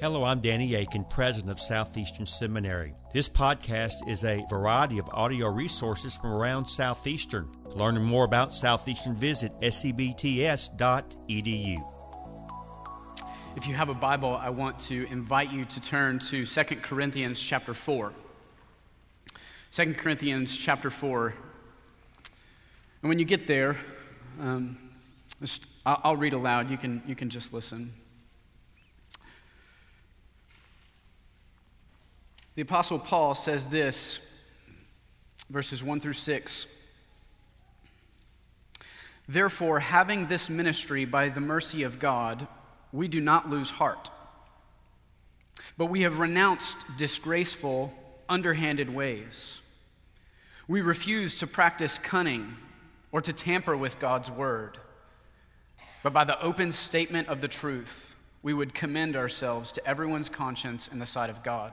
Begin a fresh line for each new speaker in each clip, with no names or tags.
Hello, I'm Danny Akin, president of Southeastern Seminary. This podcast is a variety of audio resources from around Southeastern. Learning more about Southeastern, visit sebts.edu.
If you have a Bible, I want to invite you to turn to 2 Corinthians chapter 4. 2 Corinthians chapter 4. And when you get there, um, I'll read aloud. You can, you can just listen. The Apostle Paul says this, verses 1 through 6. Therefore, having this ministry by the mercy of God, we do not lose heart. But we have renounced disgraceful, underhanded ways. We refuse to practice cunning or to tamper with God's word. But by the open statement of the truth, we would commend ourselves to everyone's conscience in the sight of God.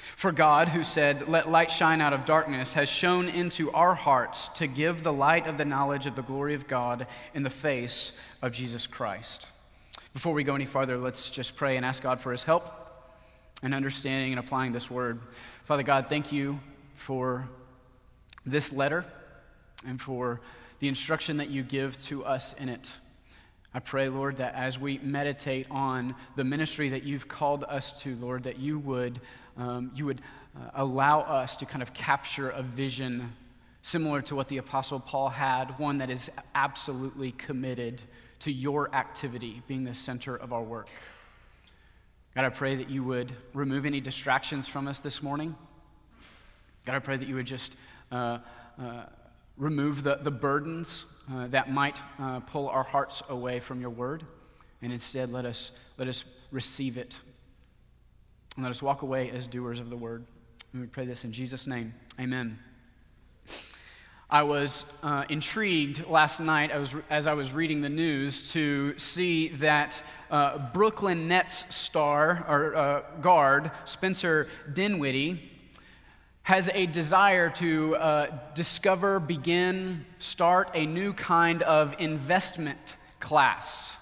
For God, who said, Let light shine out of darkness, has shone into our hearts to give the light of the knowledge of the glory of God in the face of Jesus Christ. Before we go any farther, let's just pray and ask God for his help in understanding and applying this word. Father God, thank you for this letter and for the instruction that you give to us in it. I pray, Lord, that as we meditate on the ministry that you've called us to, Lord, that you would um, you would uh, allow us to kind of capture a vision similar to what the Apostle Paul had, one that is absolutely committed to your activity being the center of our work. God, I pray that you would remove any distractions from us this morning. God, I pray that you would just uh, uh, remove the, the burdens uh, that might uh, pull our hearts away from your word, and instead let us, let us receive it and let us walk away as doers of the word. And we pray this in Jesus' name. Amen. I was uh, intrigued last night as, as I was reading the news to see that uh, Brooklyn Nets star or uh, guard Spencer Dinwiddie has a desire to uh, discover, begin, start a new kind of investment class.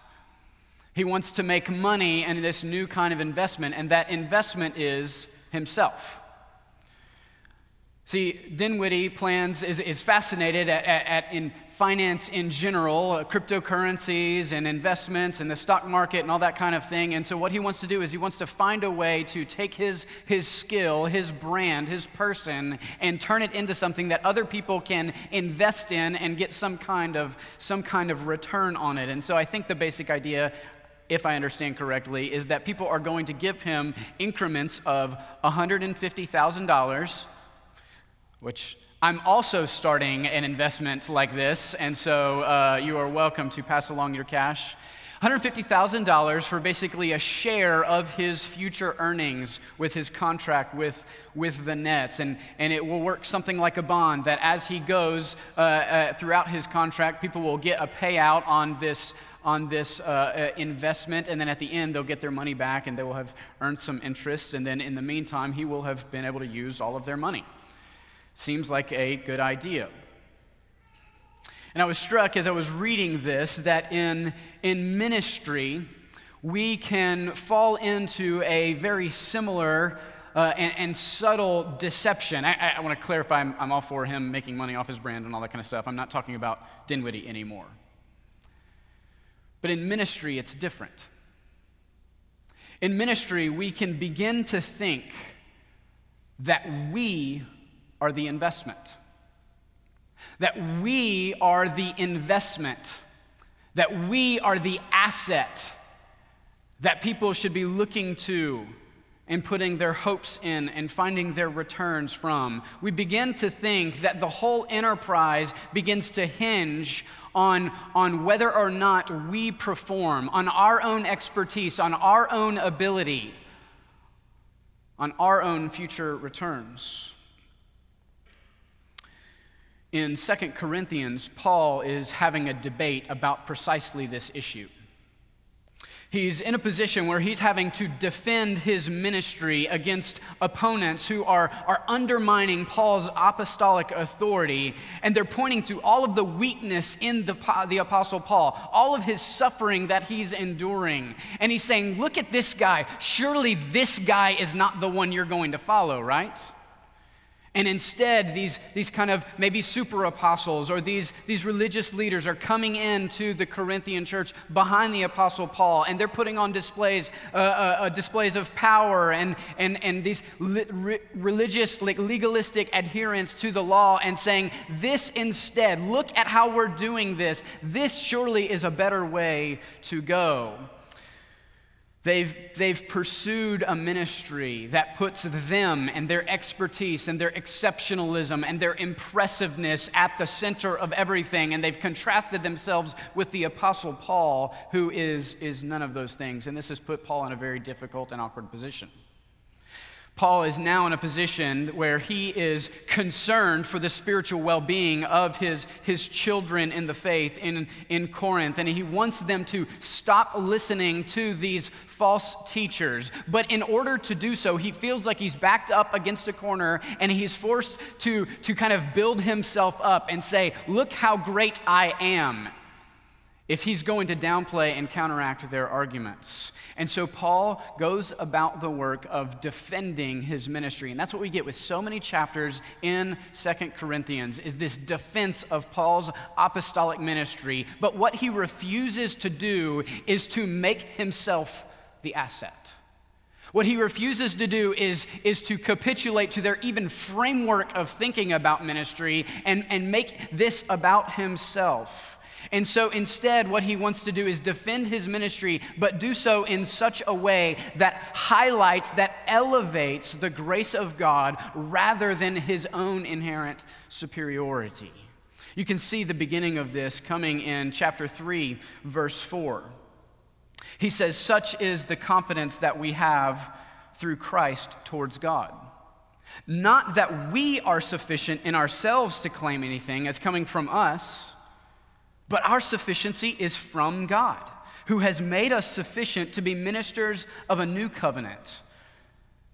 He wants to make money in this new kind of investment, and that investment is himself. See, Dinwiddie plans is, is fascinated at, at, at, in finance in general, uh, cryptocurrencies and investments and the stock market and all that kind of thing. And so, what he wants to do is he wants to find a way to take his, his skill, his brand, his person, and turn it into something that other people can invest in and get some kind of, some kind of return on it. And so, I think the basic idea if I understand correctly, is that people are going to give him increments of $150,000, which I'm also starting an investment like this, and so uh, you are welcome to pass along your cash. $150,000 for basically a share of his future earnings with his contract with, with the Nets. And, and it will work something like a bond that as he goes uh, uh, throughout his contract, people will get a payout on this on this uh, uh, investment, and then at the end, they'll get their money back and they will have earned some interest, and then in the meantime, he will have been able to use all of their money. Seems like a good idea. And I was struck as I was reading this that in, in ministry, we can fall into a very similar uh, and, and, subtle deception. I, I, want to clarify, I'm, I'm all for him making money off his brand and all that kind of stuff. I'm not talking about Dinwiddie anymore. But in ministry, it's different. In ministry, we can begin to think that we are the investment, that we are the investment, that we are the asset that people should be looking to and putting their hopes in and finding their returns from. We begin to think that the whole enterprise begins to hinge on, on whether or not we perform, on our own expertise, on our own ability, on our own future returns. In 2 Corinthians, Paul is having a debate about precisely this issue. He's in a position where he's having to defend his ministry against opponents who are, are undermining Paul's apostolic authority, and they're pointing to all of the weakness in the, the Apostle Paul, all of his suffering that he's enduring. And he's saying, Look at this guy. Surely this guy is not the one you're going to follow, right? And instead, these, these kind of maybe super apostles or these, these religious leaders are coming into the Corinthian church behind the apostle Paul, and they're putting on displays, uh, uh, uh displays of power and, and, and these li- re- religious, like legalistic adherence to the law, and saying, This instead, look at how we're doing this. This surely is a better way to go. They've, they've pursued a ministry that puts them and their expertise and their exceptionalism and their impressiveness at the center of everything. And they've contrasted themselves with the Apostle Paul, who is, is none of those things. And this has put Paul in a very difficult and awkward position. Paul is now in a position where he is concerned for the spiritual well being of his, his children in the faith in, in Corinth. And he wants them to stop listening to these false teachers. But in order to do so, he feels like he's backed up against a corner and he's forced to, to kind of build himself up and say, Look how great I am if he's going to downplay and counteract their arguments. And so Paul goes about the work of defending his ministry. And that's what we get with so many chapters in Second Corinthians is this defense of Paul's apostolic ministry. But what he refuses to do is to make himself the asset. What he refuses to do is, is to capitulate to their even framework of thinking about ministry and, and make this about himself. And so instead, what he wants to do is defend his ministry, but do so in such a way that highlights, that elevates the grace of God rather than his own inherent superiority. You can see the beginning of this coming in chapter 3, verse 4. He says, Such is the confidence that we have through Christ towards God. Not that we are sufficient in ourselves to claim anything as coming from us but our sufficiency is from God, who has made us sufficient to be ministers of a new covenant,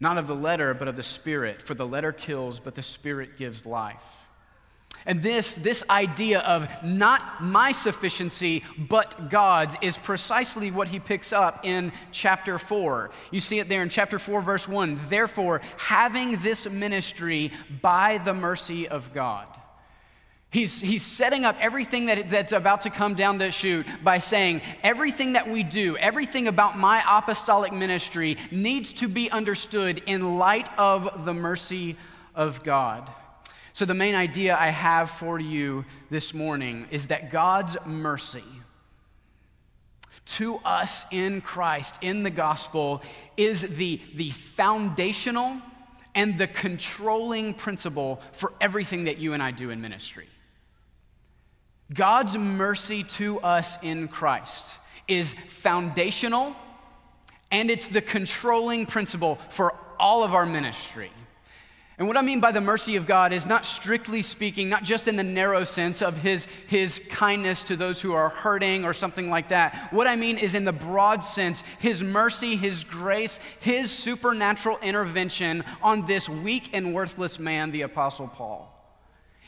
not of the letter, but of the Spirit. For the letter kills, but the Spirit gives life. And this, this idea of not my sufficiency, but God's, is precisely what he picks up in chapter 4. You see it there in chapter 4, verse 1. Therefore, having this ministry by the mercy of God. He's, he's setting up everything that, that's about to come down the chute by saying, everything that we do, everything about my apostolic ministry needs to be understood in light of the mercy of God. So, the main idea I have for you this morning is that God's mercy to us in Christ, in the gospel, is the, the foundational and the controlling principle for everything that you and I do in ministry. God's mercy to us in Christ is foundational and it's the controlling principle for all of our ministry. And what I mean by the mercy of God is not strictly speaking, not just in the narrow sense of his, his kindness to those who are hurting or something like that. What I mean is in the broad sense, his mercy, his grace, his supernatural intervention on this weak and worthless man, the Apostle Paul.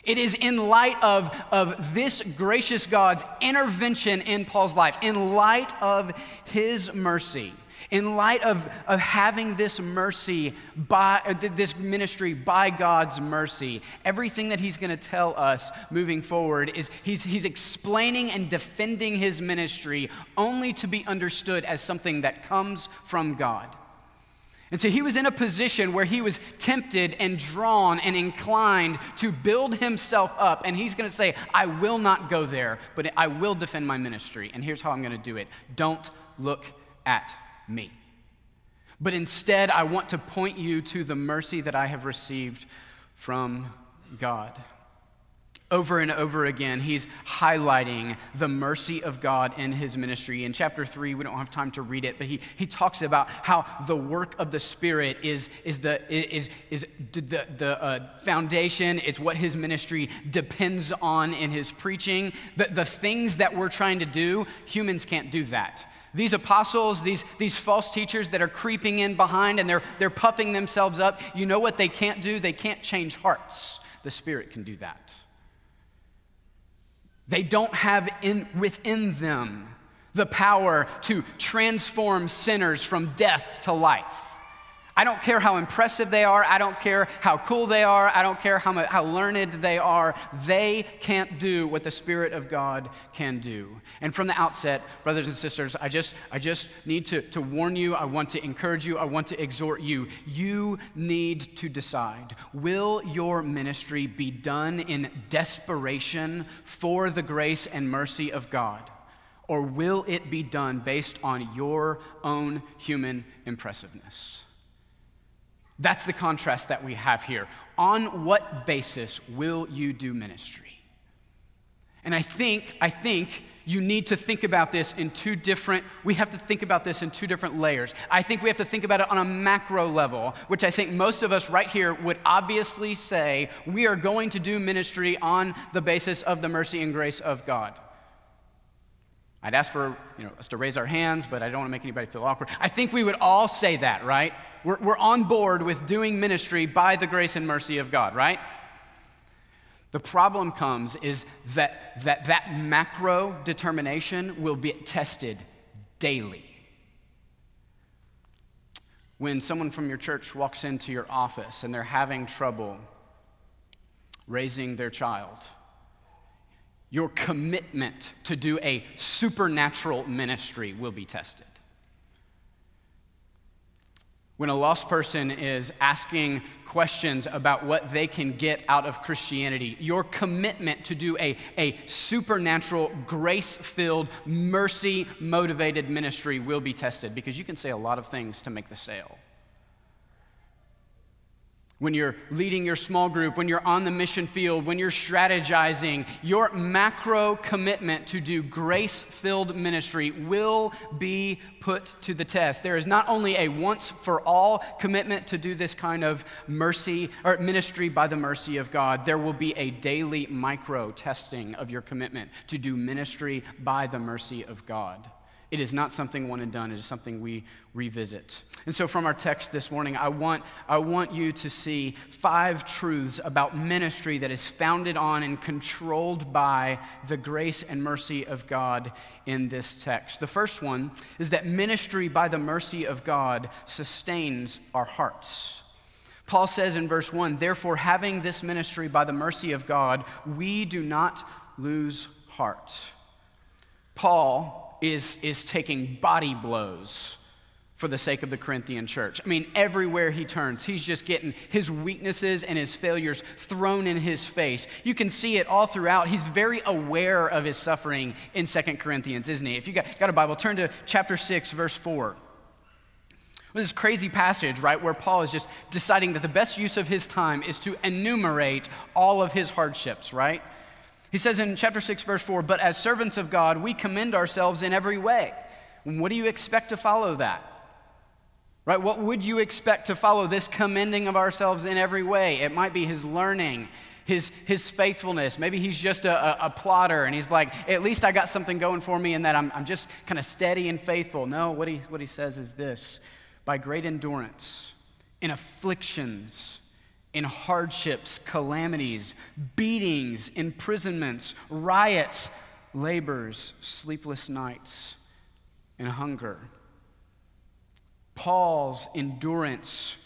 It is in light of, of this gracious God's intervention in Paul's life, in light of his mercy, in light of, of having this mercy by uh, this ministry by God's mercy, everything that he's going to tell us moving forward is he's, he's explaining and defending his ministry only to be understood as something that comes from God. And so he was in a position where he was tempted and drawn and inclined to build himself up. And he's going to say, I will not go there, but I will defend my ministry. And here's how I'm going to do it don't look at me. But instead, I want to point you to the mercy that I have received from God. Over and over again, he's highlighting the mercy of God in his ministry. In chapter three, we don't have time to read it, but he, he talks about how the work of the Spirit is, is, the, is, is the, the uh, foundation, it's what his ministry depends on in his preaching. The, the things that we're trying to do, humans can't do that. These apostles, these, these false teachers that are creeping in behind and they're, they're puffing themselves up, you know what they can't do? They can't change hearts. The Spirit can do that. They don't have in, within them the power to transform sinners from death to life. I don't care how impressive they are. I don't care how cool they are. I don't care how, how learned they are. They can't do what the Spirit of God can do. And from the outset, brothers and sisters, I just, I just need to, to warn you. I want to encourage you. I want to exhort you. You need to decide will your ministry be done in desperation for the grace and mercy of God? Or will it be done based on your own human impressiveness? That's the contrast that we have here. On what basis will you do ministry? And I think, I think you need to think about this in two different, we have to think about this in two different layers. I think we have to think about it on a macro level, which I think most of us right here would obviously say we are going to do ministry on the basis of the mercy and grace of God. I'd ask for you know, us to raise our hands, but I don't want to make anybody feel awkward. I think we would all say that, right? We're, we're on board with doing ministry by the grace and mercy of God, right? The problem comes is that that, that macro determination will be tested daily. When someone from your church walks into your office and they're having trouble raising their child, your commitment to do a supernatural ministry will be tested. When a lost person is asking questions about what they can get out of Christianity, your commitment to do a, a supernatural, grace filled, mercy motivated ministry will be tested because you can say a lot of things to make the sale when you're leading your small group, when you're on the mission field, when you're strategizing, your macro commitment to do grace filled ministry will be put to the test. There is not only a once for all commitment to do this kind of mercy or ministry by the mercy of God, there will be a daily micro testing of your commitment to do ministry by the mercy of God. It is not something one and done, it is something we revisit. And so, from our text this morning, I want, I want you to see five truths about ministry that is founded on and controlled by the grace and mercy of God in this text. The first one is that ministry by the mercy of God sustains our hearts. Paul says in verse 1 Therefore, having this ministry by the mercy of God, we do not lose heart. Paul is, is taking body blows for the sake of the Corinthian church. I mean, everywhere he turns, he's just getting his weaknesses and his failures thrown in his face. You can see it all throughout. He's very aware of his suffering in Second Corinthians, isn't he? If you got, got a Bible, turn to chapter 6, verse 4. This crazy passage, right, where Paul is just deciding that the best use of his time is to enumerate all of his hardships, right? He says in chapter 6, verse 4, but as servants of God, we commend ourselves in every way. What do you expect to follow that? Right? What would you expect to follow this commending of ourselves in every way? It might be his learning, his, his faithfulness. Maybe he's just a, a, a plotter and he's like, at least I got something going for me in that I'm, I'm just kind of steady and faithful. No, what he, what he says is this by great endurance, in afflictions, in hardships, calamities, beatings, imprisonments, riots, labors, sleepless nights, and hunger. Paul's endurance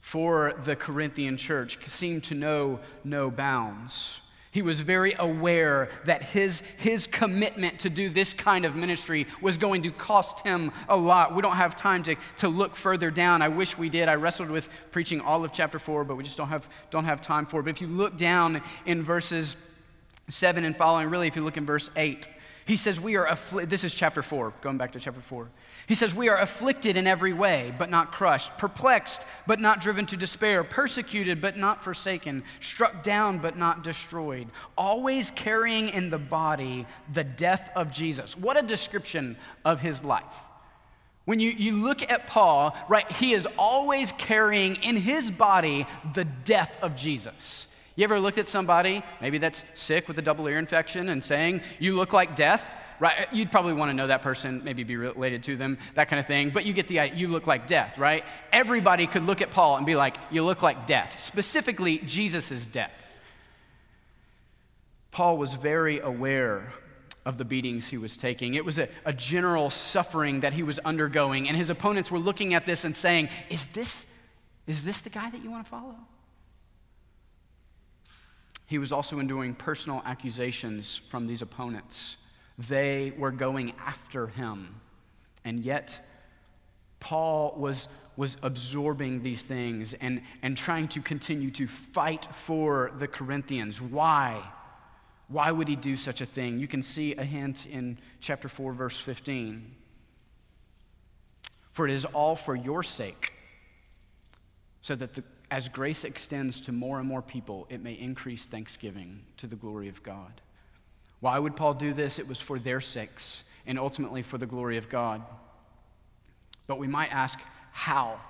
for the Corinthian church seemed to know no bounds. He was very aware that his, his commitment to do this kind of ministry was going to cost him a lot. We don't have time to, to look further down. I wish we did. I wrestled with preaching all of chapter 4, but we just don't have, don't have time for it. But if you look down in verses 7 and following, really, if you look in verse 8, He says, We are afflicted. This is chapter 4, going back to chapter 4. He says, We are afflicted in every way, but not crushed, perplexed, but not driven to despair, persecuted, but not forsaken, struck down, but not destroyed, always carrying in the body the death of Jesus. What a description of his life. When you, you look at Paul, right, he is always carrying in his body the death of Jesus. You ever looked at somebody, maybe that's sick with a double ear infection, and saying, You look like death? Right? Uh, you'd probably want to know that person, maybe be related to them, that kind of thing. But you get the you look like death, right? Everybody could look at Paul and be like, You look like death. Specifically, Jesus' death. Paul was very aware of the beatings he was taking. It was a, a general suffering that he was undergoing, and his opponents were looking at this and saying, Is this, is this the guy that you want to follow? He was also enduring personal accusations from these opponents. They were going after him. And yet, Paul was, was absorbing these things and, and trying to continue to fight for the Corinthians. Why? Why would he do such a thing? You can see a hint in chapter 4, verse 15. For it is all for your sake, so that the, as grace extends to more and more people, it may increase thanksgiving to the glory of God. Why would Paul do this? It was for their sakes and ultimately for the glory of God. But we might ask, how?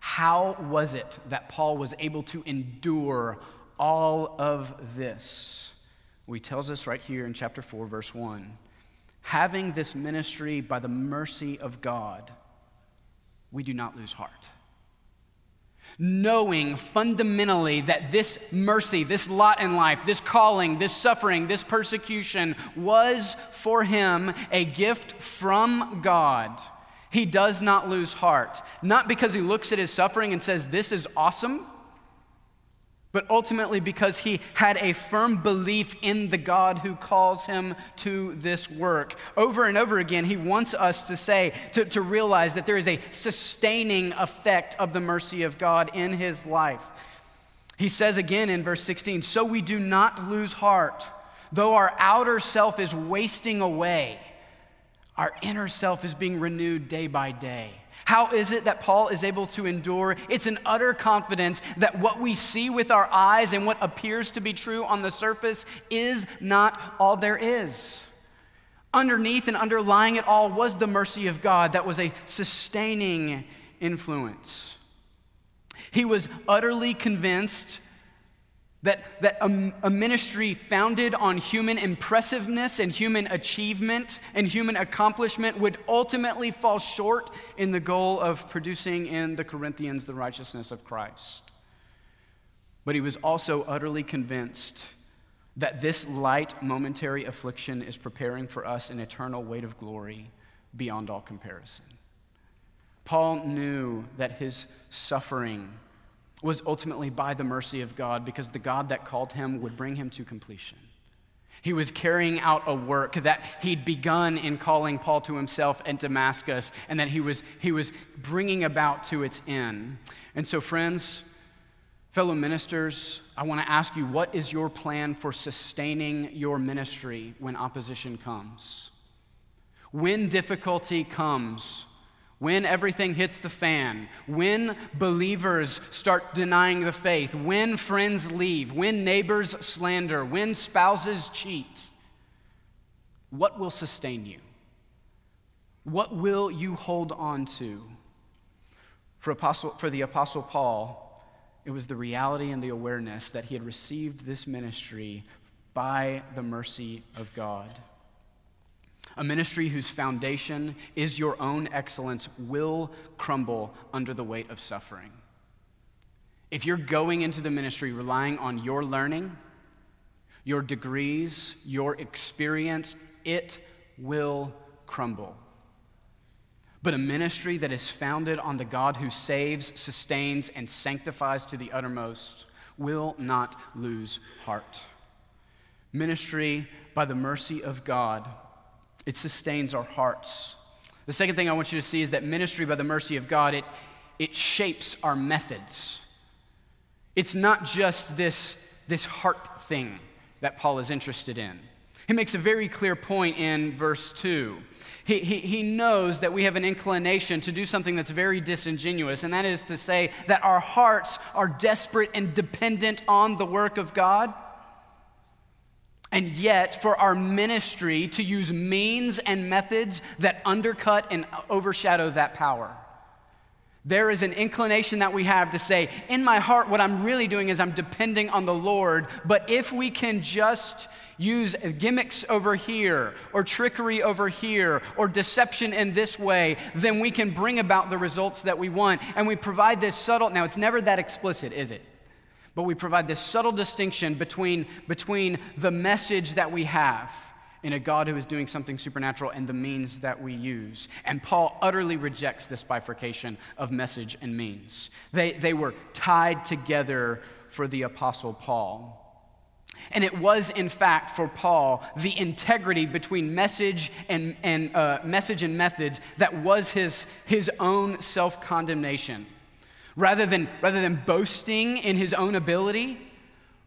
How was it that Paul was able to endure all of this? Well, he tells us right here in chapter 4, verse 1 having this ministry by the mercy of God, we do not lose heart knowing fundamentally that this mercy, this lot in life, this calling, this suffering, this persecution was for him a gift from God. He does not lose heart. Not because he looks at his suffering and says, This is awesome but ultimately because he had a firm belief in the God who calls him to this work. Over and over again, he wants us to say, to, to realize that there is a sustaining effect of the mercy of God in his life. He says again in verse 16, So we do not lose heart, though our outer self is wasting away, our inner self is being renewed day by day. How is it that Paul is able to endure? It's an utter confidence that what we see with our eyes and what appears to be true on the surface is not all there is. Underneath and underlying it all was the mercy of God that was a sustaining influence. He was utterly convinced that, that a, a, ministry founded on human impressiveness and human achievement and human accomplishment would ultimately fall short in the goal of producing in the Corinthians the righteousness of Christ. But he was also utterly convinced that this light momentary affliction is preparing for us an eternal weight of glory beyond all comparison. Paul knew that his suffering was ultimately by the mercy of God because the God that called him would bring him to completion. He was carrying out a work that he'd begun in calling Paul to himself at Damascus and that he was, he was bringing about to its end. And so, friends, fellow ministers, I want to ask you what is your plan for sustaining your ministry when opposition comes? When difficulty comes, when everything hits the fan, when believers start denying the faith, when friends leave, when neighbors slander, when spouses cheat, what will sustain you? What will you hold on to? For, Apostle, for the Apostle Paul, it was the reality and the awareness that he had received this ministry by the mercy of God. A ministry whose foundation is your own excellence will crumble under the weight of suffering. If you're going into the ministry relying on your learning, your degrees, your experience, it will crumble. But a ministry that is founded on the God who saves, sustains, and sanctifies to the uttermost will not lose heart. Ministry by the mercy of God it sustains our hearts. The second thing I want you to see is that ministry by the mercy of God, it, it shapes our methods. It's not just this, this heart thing that Paul is interested in. He makes a very clear point in verse 2. He, he, he knows that we have an inclination to do something that's very disingenuous, and that is to say that our hearts are desperate and dependent on the work of God. And yet, for our ministry to use means and methods that undercut and overshadow that power. There is an inclination that we have to say, in my heart, what I'm really doing is I'm depending on the Lord. But if we can just use gimmicks over here, or trickery over here, or deception in this way, then we can bring about the results that we want. And we provide this subtle, now it's never that explicit, is it? But we provide this subtle distinction between, between the message that we have in a God who is doing something supernatural and the means that we use. And Paul utterly rejects this bifurcation of message and means. They, they were tied together for the Apostle Paul. And it was, in fact, for Paul, the integrity between message and, and, uh, message and methods that was his, his own self condemnation. Rather than, rather than boasting in his own ability,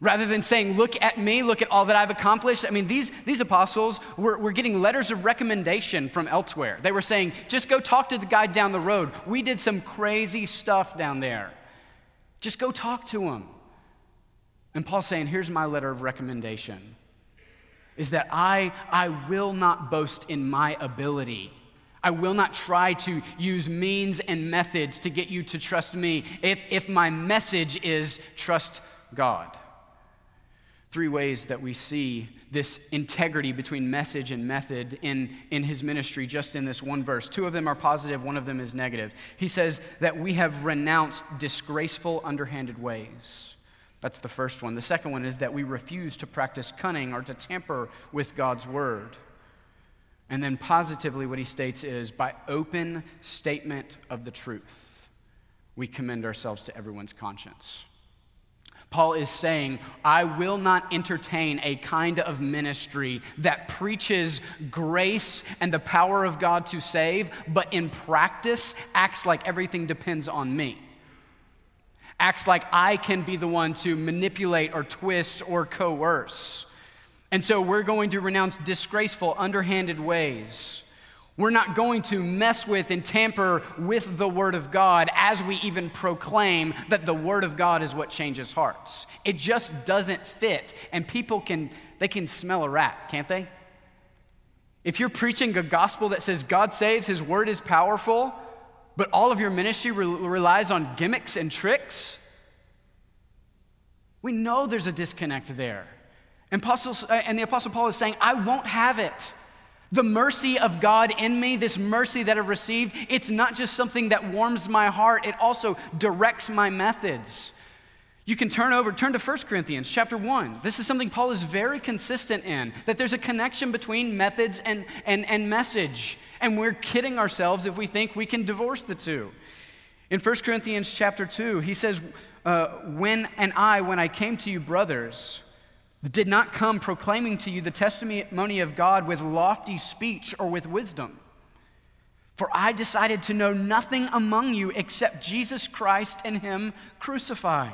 Rather than saying, Look at me, look at all that I've accomplished. I mean, these, these apostles were, were getting letters of recommendation from elsewhere. They were saying, Just go talk to the guy down the road. We did some crazy stuff down there. Just go talk to him. And Paul's saying, Here's my letter of recommendation is that I, I will not boast in my ability. I will not try to use means and methods to get you to trust me if, if my message is trust God. Three ways that we see this integrity between message and method in, in his ministry just in this one verse. Two of them are positive, one of them is negative. He says that we have renounced disgraceful, underhanded ways. That's the first one. The second one is that we refuse to practice cunning or to tamper with God's word. And then positively, what he states is by open statement of the truth, we commend ourselves to everyone's conscience. Paul is saying, I will not entertain a kind of ministry that preaches grace and the power of God to save, but in practice acts like everything depends on me. Acts like I can be the one to manipulate or twist or coerce. And so we're going to renounce disgraceful, underhanded ways. We're not going to mess with and tamper with the Word of God as we even proclaim that the Word of God is what changes hearts. It just doesn't fit. And people can, they can smell a rat, can't they? If you're preaching a gospel that says God saves, His Word is powerful, but all of your ministry re- relies on gimmicks and tricks, we know there's a disconnect there. And, Apostles, and the Apostle Paul is saying, I won't have it. The mercy of God in me, this mercy that I've received, it's not just something that warms my heart, it also directs my methods. You can turn over, turn to 1 Corinthians chapter 1. This is something Paul is very consistent in, that there's a connection between methods and, and, and message. And we're kidding ourselves if we think we can divorce the two. In 1 Corinthians chapter 2, he says, uh, When and I, when I came to you, brothers, did not come proclaiming to you the testimony of God with lofty speech or with wisdom. For I decided to know nothing among you except Jesus Christ and Him crucified.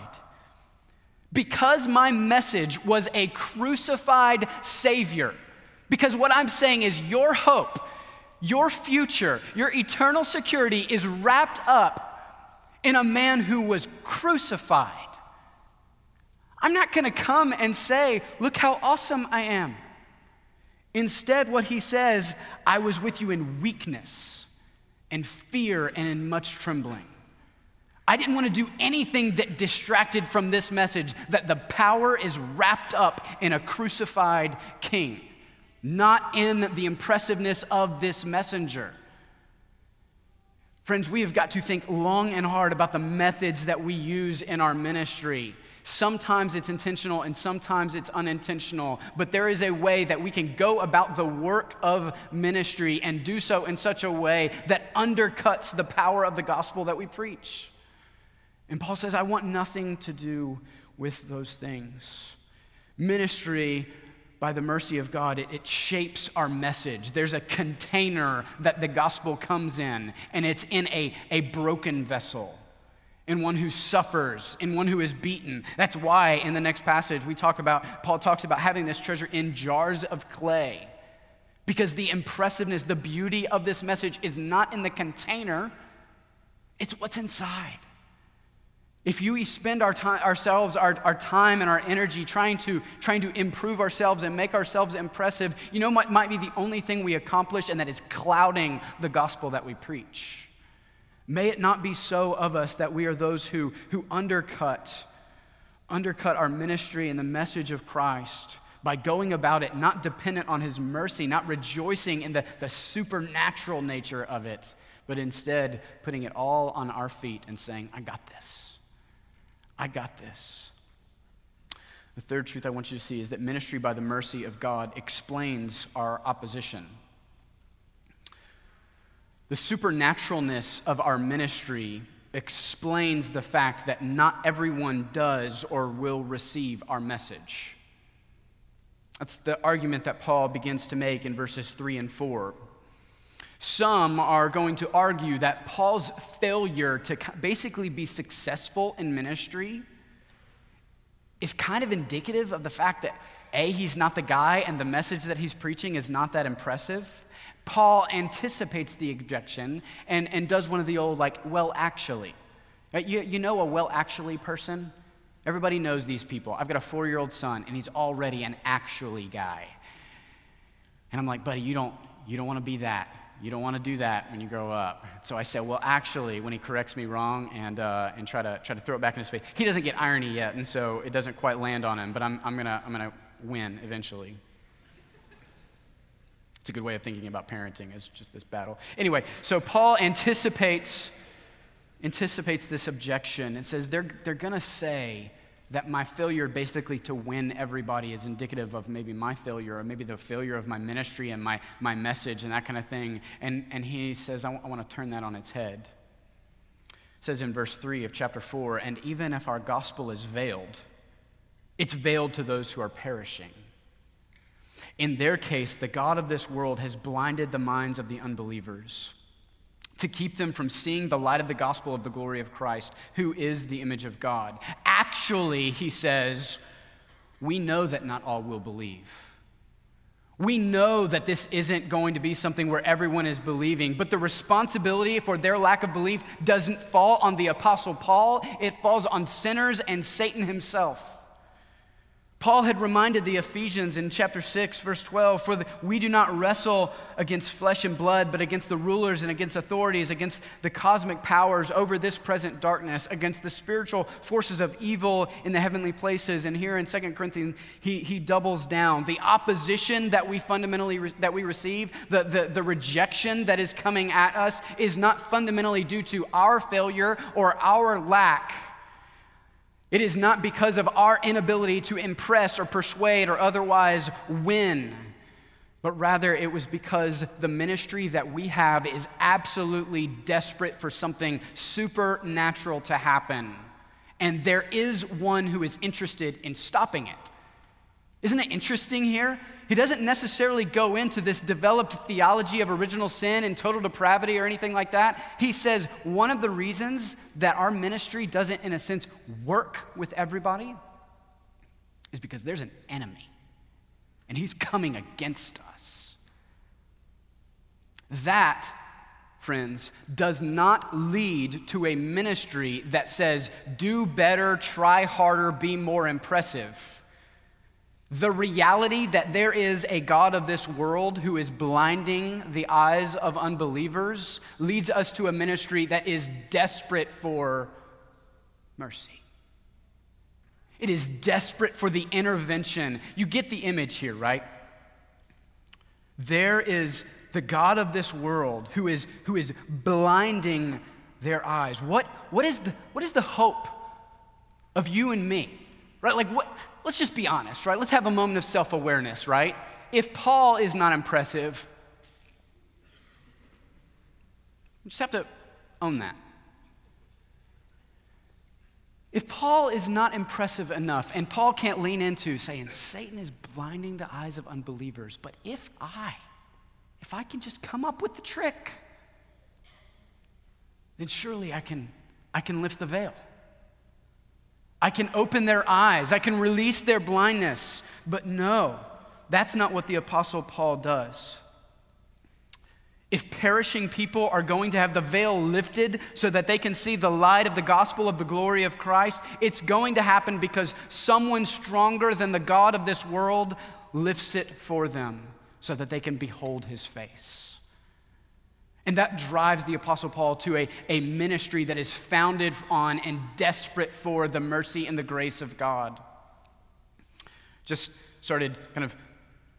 Because my message was a crucified Savior, because what I'm saying is your hope, your future, your eternal security is wrapped up in a man who was crucified. I'm not going to come and say, Look how awesome I am. Instead, what he says, I was with you in weakness and fear and in much trembling. I didn't want to do anything that distracted from this message that the power is wrapped up in a crucified king, not in the impressiveness of this messenger. Friends, we have got to think long and hard about the methods that we use in our ministry. Sometimes it's intentional and sometimes it's unintentional, but there is a way that we can go about the work of ministry and do so in such a way that undercuts the power of the gospel that we preach. And Paul says, I want nothing to do with those things. Ministry, by the mercy of God, it, it, shapes our message. There's a container that the gospel comes in, and it's in a, a broken vessel. In one who suffers, in one who is beaten. That's why in the next passage we talk about, Paul talks about having this treasure in jars of clay. Because the impressiveness, the beauty of this message is not in the container, it's what's inside. If you spend our time, ourselves, our, our time and our energy trying to, trying to improve ourselves and make ourselves impressive, you know what might be the only thing we accomplish, and that is clouding the gospel that we preach. May it not be so of us that we are those who, who undercut, undercut our ministry and the message of Christ by going about it not dependent on his mercy, not rejoicing in the, the supernatural nature of it, but instead putting it all on our feet and saying, I got this. I got this. The third truth I want you to see is that ministry by the mercy of God explains our opposition. The supernaturalness of our ministry explains the fact that not everyone does or will receive our message. That's the argument that Paul begins to make in verses 3 and 4. Some are going to argue that Paul's failure to basically be successful in ministry is kind of indicative of the fact that A, he's not the guy and the message that he's preaching is not that impressive. Paul anticipates the objection and, and does one of the old, like, well, actually. Right? You, you know a well, actually person? Everybody knows these people. I've got a four year old son, and he's already an actually guy. And I'm like, buddy, you don't, you don't want to be that. You don't want to do that when you grow up. So I said, well, actually, when he corrects me wrong and, uh, and try, to, try to throw it back in his face, he doesn't get irony yet, and so it doesn't quite land on him, but I'm, I'm going to I'm gonna win eventually. It's a good way of thinking about parenting is just this battle. Anyway, so Paul anticipates anticipates this objection and says they're, they're going to say that my failure basically to win everybody is indicative of maybe my failure or maybe the failure of my ministry and my, my message and that kind of thing. And, and he says, I, w- I want to turn that on its head. It says in verse 3 of chapter 4 and even if our gospel is veiled, it's veiled to those who are perishing. In their case, the God of this world has blinded the minds of the unbelievers to keep them from seeing the light of the gospel of the glory of Christ, who is the image of God. Actually, he says, we know that not all will believe. We know that this isn't going to be something where everyone is believing, but the responsibility for their lack of belief doesn't fall on the Apostle Paul, it falls on sinners and Satan himself. Paul had reminded the Ephesians in chapter 6, verse 12, for the, we do not wrestle against flesh and blood, but against the rulers and against authorities, against the cosmic powers over this present darkness, against the spiritual forces of evil in the heavenly places. And here in 2 Corinthians, he, he doubles down. The opposition that we fundamentally re, that we receive, the, the, the rejection that is coming at us, is not fundamentally due to our failure or our lack it is not because of our inability to impress or persuade or otherwise win, but rather it was because the ministry that we have is absolutely desperate for something supernatural to happen. And there is one who is interested in stopping it. Isn't it interesting here? He doesn't necessarily go into this developed theology of original sin and total depravity or anything like that. He says one of the reasons that our ministry doesn't, in a sense, work with everybody is because there's an enemy and he's coming against us. That, friends, does not lead to a ministry that says, do better, try harder, be more impressive. The reality that there is a God of this world who is blinding the eyes of unbelievers leads us to a ministry that is desperate for mercy. It is desperate for the intervention. You get the image here, right? There is the God of this world who is, who is blinding their eyes. What, what, is the, what is the hope of you and me? Right? Like, what, let's just be honest, right? Let's have a moment of self awareness, right? If Paul is not impressive, we just have to own that. If Paul is not impressive enough, and Paul can't lean into saying, Satan is blinding the eyes of unbelievers, but if I, if I can just come up with the trick, then surely I can, I can lift the veil. I can open their eyes. I can release their blindness. But no, that's not what the Apostle Paul does. If perishing people are going to have the veil lifted so that they can see the light of the gospel of the glory of Christ, it's going to happen because someone stronger than the God of this world lifts it for them so that they can behold his face. And that drives the Apostle Paul to a, a ministry that is founded on and desperate for the mercy and the grace of God. Just started kind of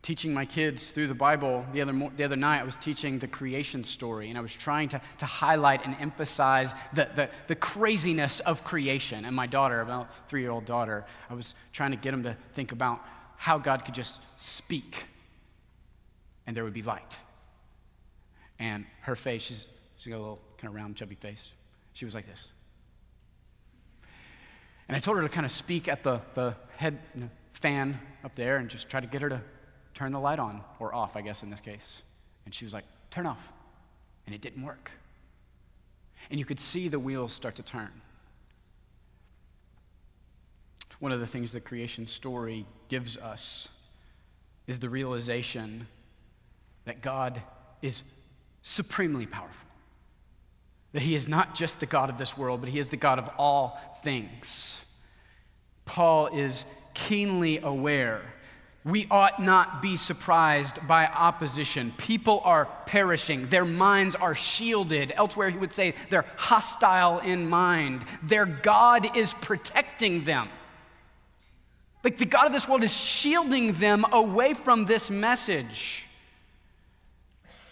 teaching my kids through the Bible the other, the other night. I was teaching the creation story, and I was trying to, to highlight and emphasize the, the, the craziness of creation. And my daughter, about three year old daughter, I was trying to get them to think about how God could just speak and there would be light. And her face, she's, she's got a little kind of round, chubby face. She was like this. And I told her to kind of speak at the, the head you know, fan up there and just try to get her to turn the light on, or off, I guess, in this case. And she was like, turn off. And it didn't work. And you could see the wheels start to turn. One of the things the creation story gives us is the realization that God is supremely powerful. That he is not just the God of this world, but he is the God of all things. Paul is keenly aware. We ought not be surprised by opposition. People are perishing. Their minds are shielded. Elsewhere, he would say they're hostile in mind. Their God is protecting them. Like the God of this world is shielding them away from this message.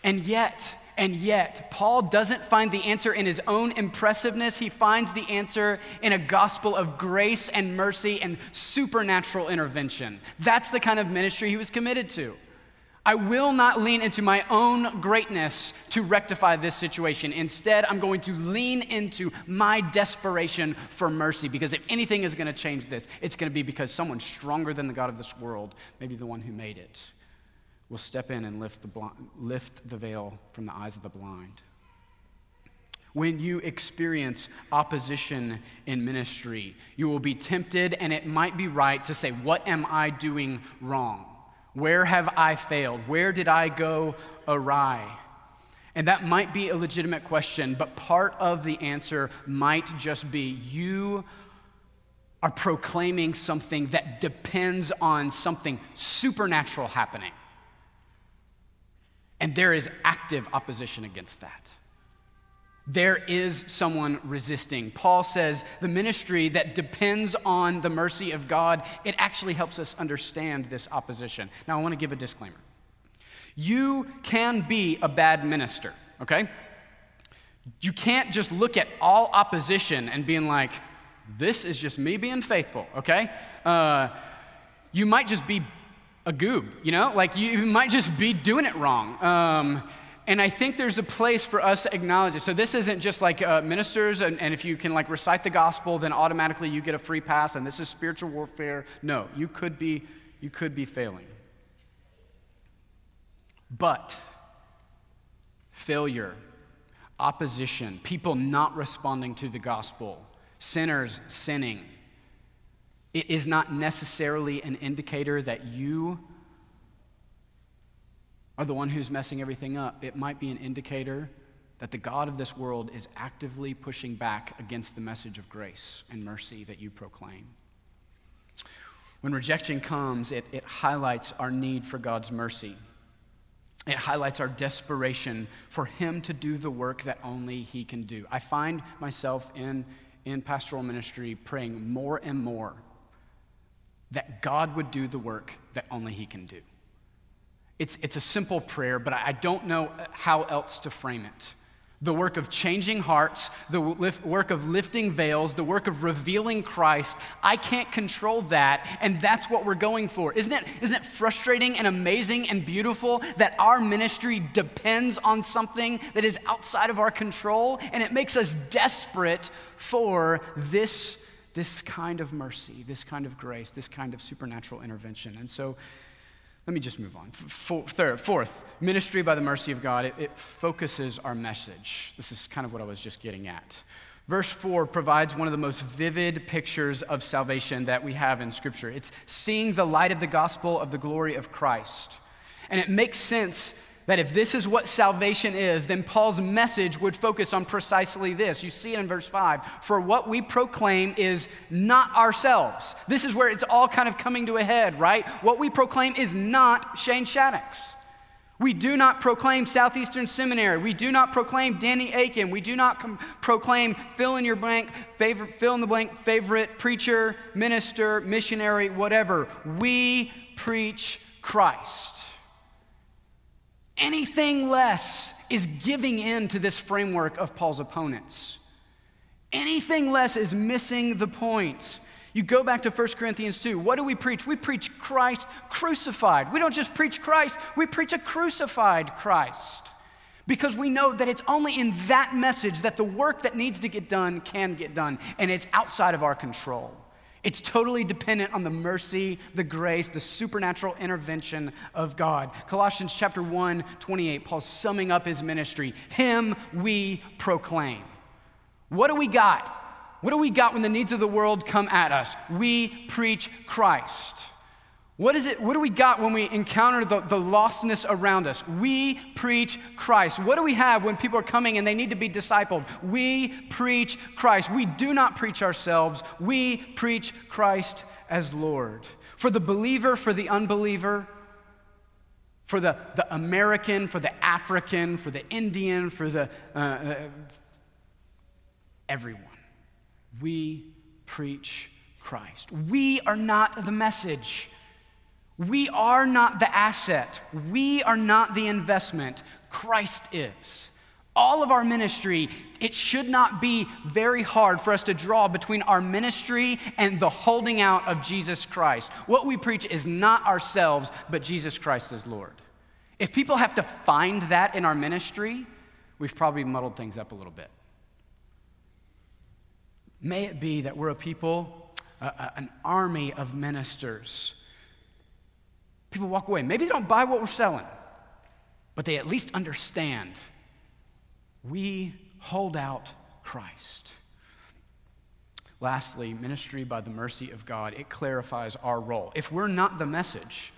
And yet, and yet, Paul doesn't find the answer in his own impressiveness. He finds the answer in a gospel of grace and mercy and supernatural intervention. That's the kind of ministry he was committed to. I will not lean into my own greatness to rectify this situation. Instead, I'm going to lean into my desperation for mercy because if anything is going to change this, it's going to be because someone stronger than the God of this world, maybe the one who made it, will step in and lift the, blind, lift the veil from the eyes of the blind. When you experience opposition in ministry, you will be tempted, and it might be right to say, What am I doing wrong? Where have I failed? Where did I go awry? And that might be a legitimate question, but part of the answer might just be you are proclaiming something that depends on something supernatural happening. And there is active opposition against that. There is someone resisting. Paul says the ministry that depends on the mercy of God, it actually helps us understand this opposition. Now, I want to give a disclaimer. You can be a bad minister, okay? You can't just look at all opposition and being like, this is just me being faithful, okay? Uh, you might just be a goob, you know? Like you might just be doing it wrong. Um, and I think there's a place for us to acknowledge it. So this isn't just like uh, ministers, and, and, if you can like recite the gospel, then automatically you get a free pass, and this is spiritual warfare. No, you could be, you could be failing. But failure, opposition, people not responding to the gospel, sinners sinning, it is not necessarily an indicator that you are the one who's messing everything up. It might be an indicator that the God of this world is actively pushing back against the message of grace and mercy that you proclaim. When rejection comes, it, it highlights our need for God's mercy. It highlights our desperation for Him to do the work that only He can do. I find myself in, in pastoral ministry praying more and more that God would do the work that only He can do. It's, it's a simple prayer, but I don't know how else to frame it. The work of changing hearts, the work of lifting veils, the work of revealing Christ, I can't control that, and that's what we're going for. Isn't it, isn't it frustrating and amazing and beautiful that our ministry depends on something that is outside of our control, and it makes us desperate for this this kind of mercy, this kind of grace, this kind of supernatural intervention. And so let me just move on. third, fourth, ministry by the mercy of God, it, it focuses our message. This is kind of what I was just getting at. Verse 4 provides one of the most vivid pictures of salvation that we have in Scripture. It's seeing the light of the gospel of the glory of Christ. And it makes sense that if this is what salvation is, then Paul's message would focus on precisely this. You see it in verse 5. For what we proclaim is not ourselves. This is where it's all kind of coming to a head, right? What we proclaim is not Shane Shaddix. We do not proclaim Southeastern Seminary. We do not proclaim Danny Akin. We do not com- proclaim fill in your blank, favorite, fill in the blank, favorite preacher, minister, missionary, whatever. We preach Christ. Anything less is giving in to this framework of Paul's opponents. Anything less is missing the point. You go back to 1 Corinthians 2. What do we preach? We preach Christ crucified. We don't just preach Christ, we preach a crucified Christ. Because we know that it's only in that message that the work that needs to get done can get done, and it's outside of our control. It's totally dependent on the mercy, the grace, the supernatural intervention of God. Colossians chapter 1, 28, Paul's summing up his ministry. Him we proclaim. What do we got? What do we got when the needs of the world come at us? We preach Christ. What is it? What do we got when we encounter the, the lostness around us? We preach Christ. What do we have when people are coming and they need to be discipled? We preach Christ. We do not preach ourselves. We preach Christ as Lord. For the believer, for the unbeliever, for the, the American, for the African, for the Indian, for the uh, uh, everyone. We preach Christ. We are not the message. We are not the asset. We are not the investment. Christ is. All of our ministry, it should not be very hard for us to draw between our ministry and the holding out of Jesus Christ. What we preach is not ourselves, but Jesus Christ as Lord. If people have to find that in our ministry, we've probably muddled things up a little bit. May it be that we're a people, an army of ministers. People walk away. Maybe they don't buy what we're selling, but they at least understand we hold out Christ. Lastly, ministry by the mercy of God, it clarifies our role. If we're not the message,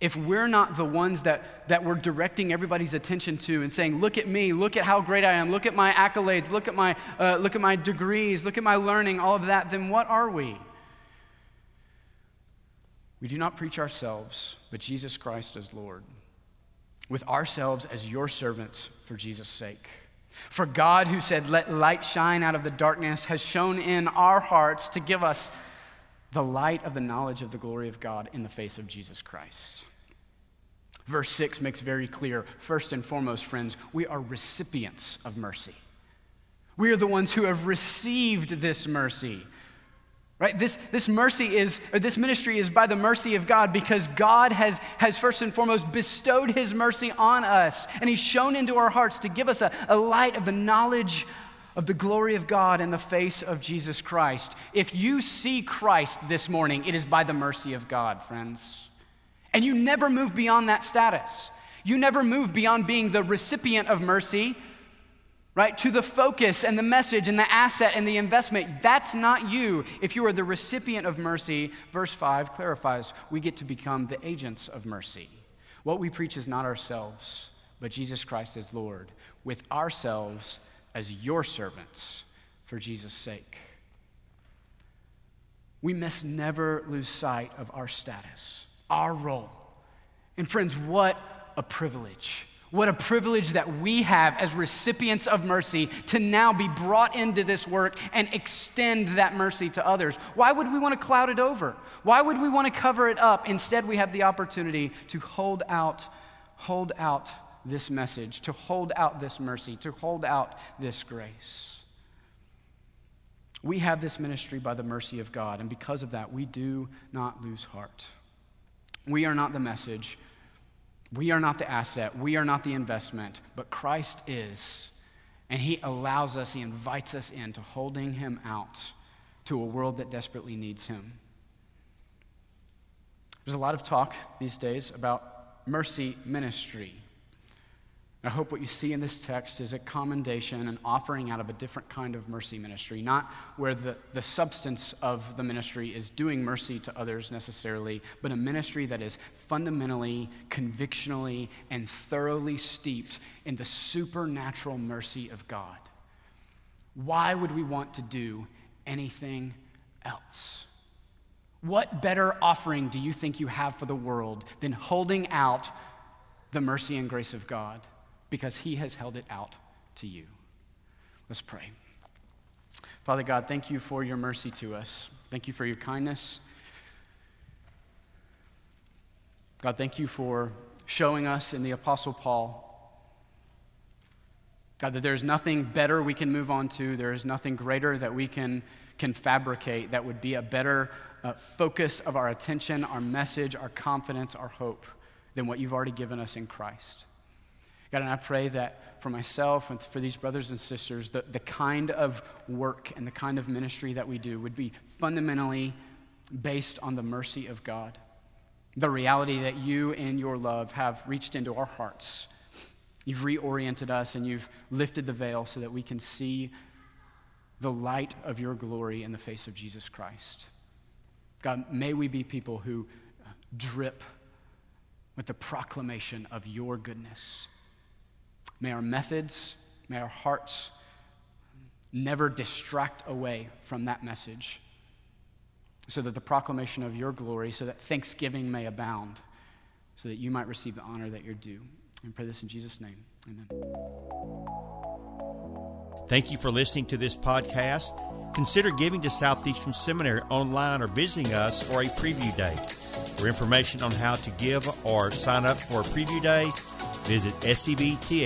if we're not the ones that, that we're directing everybody's attention to and saying, look at me, look at how great I am, look at my accolades, look at my, uh, look at my degrees, look at my learning, all of that, then what are we? We do not preach ourselves, but Jesus Christ as Lord, with ourselves as your servants for Jesus' sake. For God, who said, Let light shine out of the darkness, has shone in our hearts to give us the light of the knowledge of the glory of God in the face of Jesus Christ. Verse 6 makes very clear first and foremost, friends, we are recipients of mercy. We are the ones who have received this mercy. Right? This, this mercy is, or this ministry is by the mercy of God because God has, has first and foremost bestowed his mercy on us. And he's shone into our hearts to give us a, a light of the knowledge of the glory of God in the face of Jesus Christ. If you see Christ this morning, it is by the mercy of God, friends. And you never move beyond that status. You never move beyond being the recipient of mercy, right? To the focus and the message and the asset and the investment. That's not you. If you are the recipient of mercy, verse 5 clarifies we get to become the agents of mercy. What we preach is not ourselves, but Jesus Christ as Lord, with ourselves as your servants for Jesus' sake. We must never lose sight of our status our role. And friends, what a privilege. What a privilege that we have as recipients of mercy to now be brought into this work and extend that mercy to others. Why would we want to cloud it over? Why would we want to cover it up? Instead, we have the opportunity to hold out, hold out this message, to hold out this mercy, to hold out this grace. We have this ministry by the mercy of God, and because of that, we do not lose heart. We are not the message. We are not the asset. We are not the investment, but Christ is. And He allows us, He invites us into holding Him out to a world that desperately needs Him. There's a lot of talk these days about mercy ministry. I hope what you see in this text is a commendation, an offering out of a different kind of mercy ministry, not where the, the substance of the ministry is doing mercy to others necessarily, but a ministry that is fundamentally, convictionally, and thoroughly steeped in the supernatural mercy of God. Why would we want to do anything else? What better offering do you think you have for the world than holding out the mercy and grace of God? Because he has held it out to you. Let's pray. Father God, thank you for your mercy to us. Thank you for your kindness. God, thank you for showing us in the Apostle Paul, God, that there's nothing better we can move on to. There is nothing greater that we can, can fabricate that would be a better uh, focus of our attention, our message, our confidence, our hope than what you've already given us in Christ. God, and I pray that for myself and for these brothers and sisters, the, the kind of work and the kind of ministry that we do would be fundamentally based on the mercy of God. The reality that you and your love have reached into our hearts. You've reoriented us and you've lifted the veil so that we can see the light of your glory in the face of Jesus Christ. God, may we be people who drip with the proclamation of your goodness May our methods, may our hearts never distract away from that message so that the proclamation of your glory, so that thanksgiving may abound, so that you might receive the honor that you're due. And pray this in Jesus' name. Amen.
Thank you for listening to this podcast. Consider giving to Southeastern Seminary online or visiting us for a preview day. For information on how to give or sign up for a preview day, visit sebts.edu.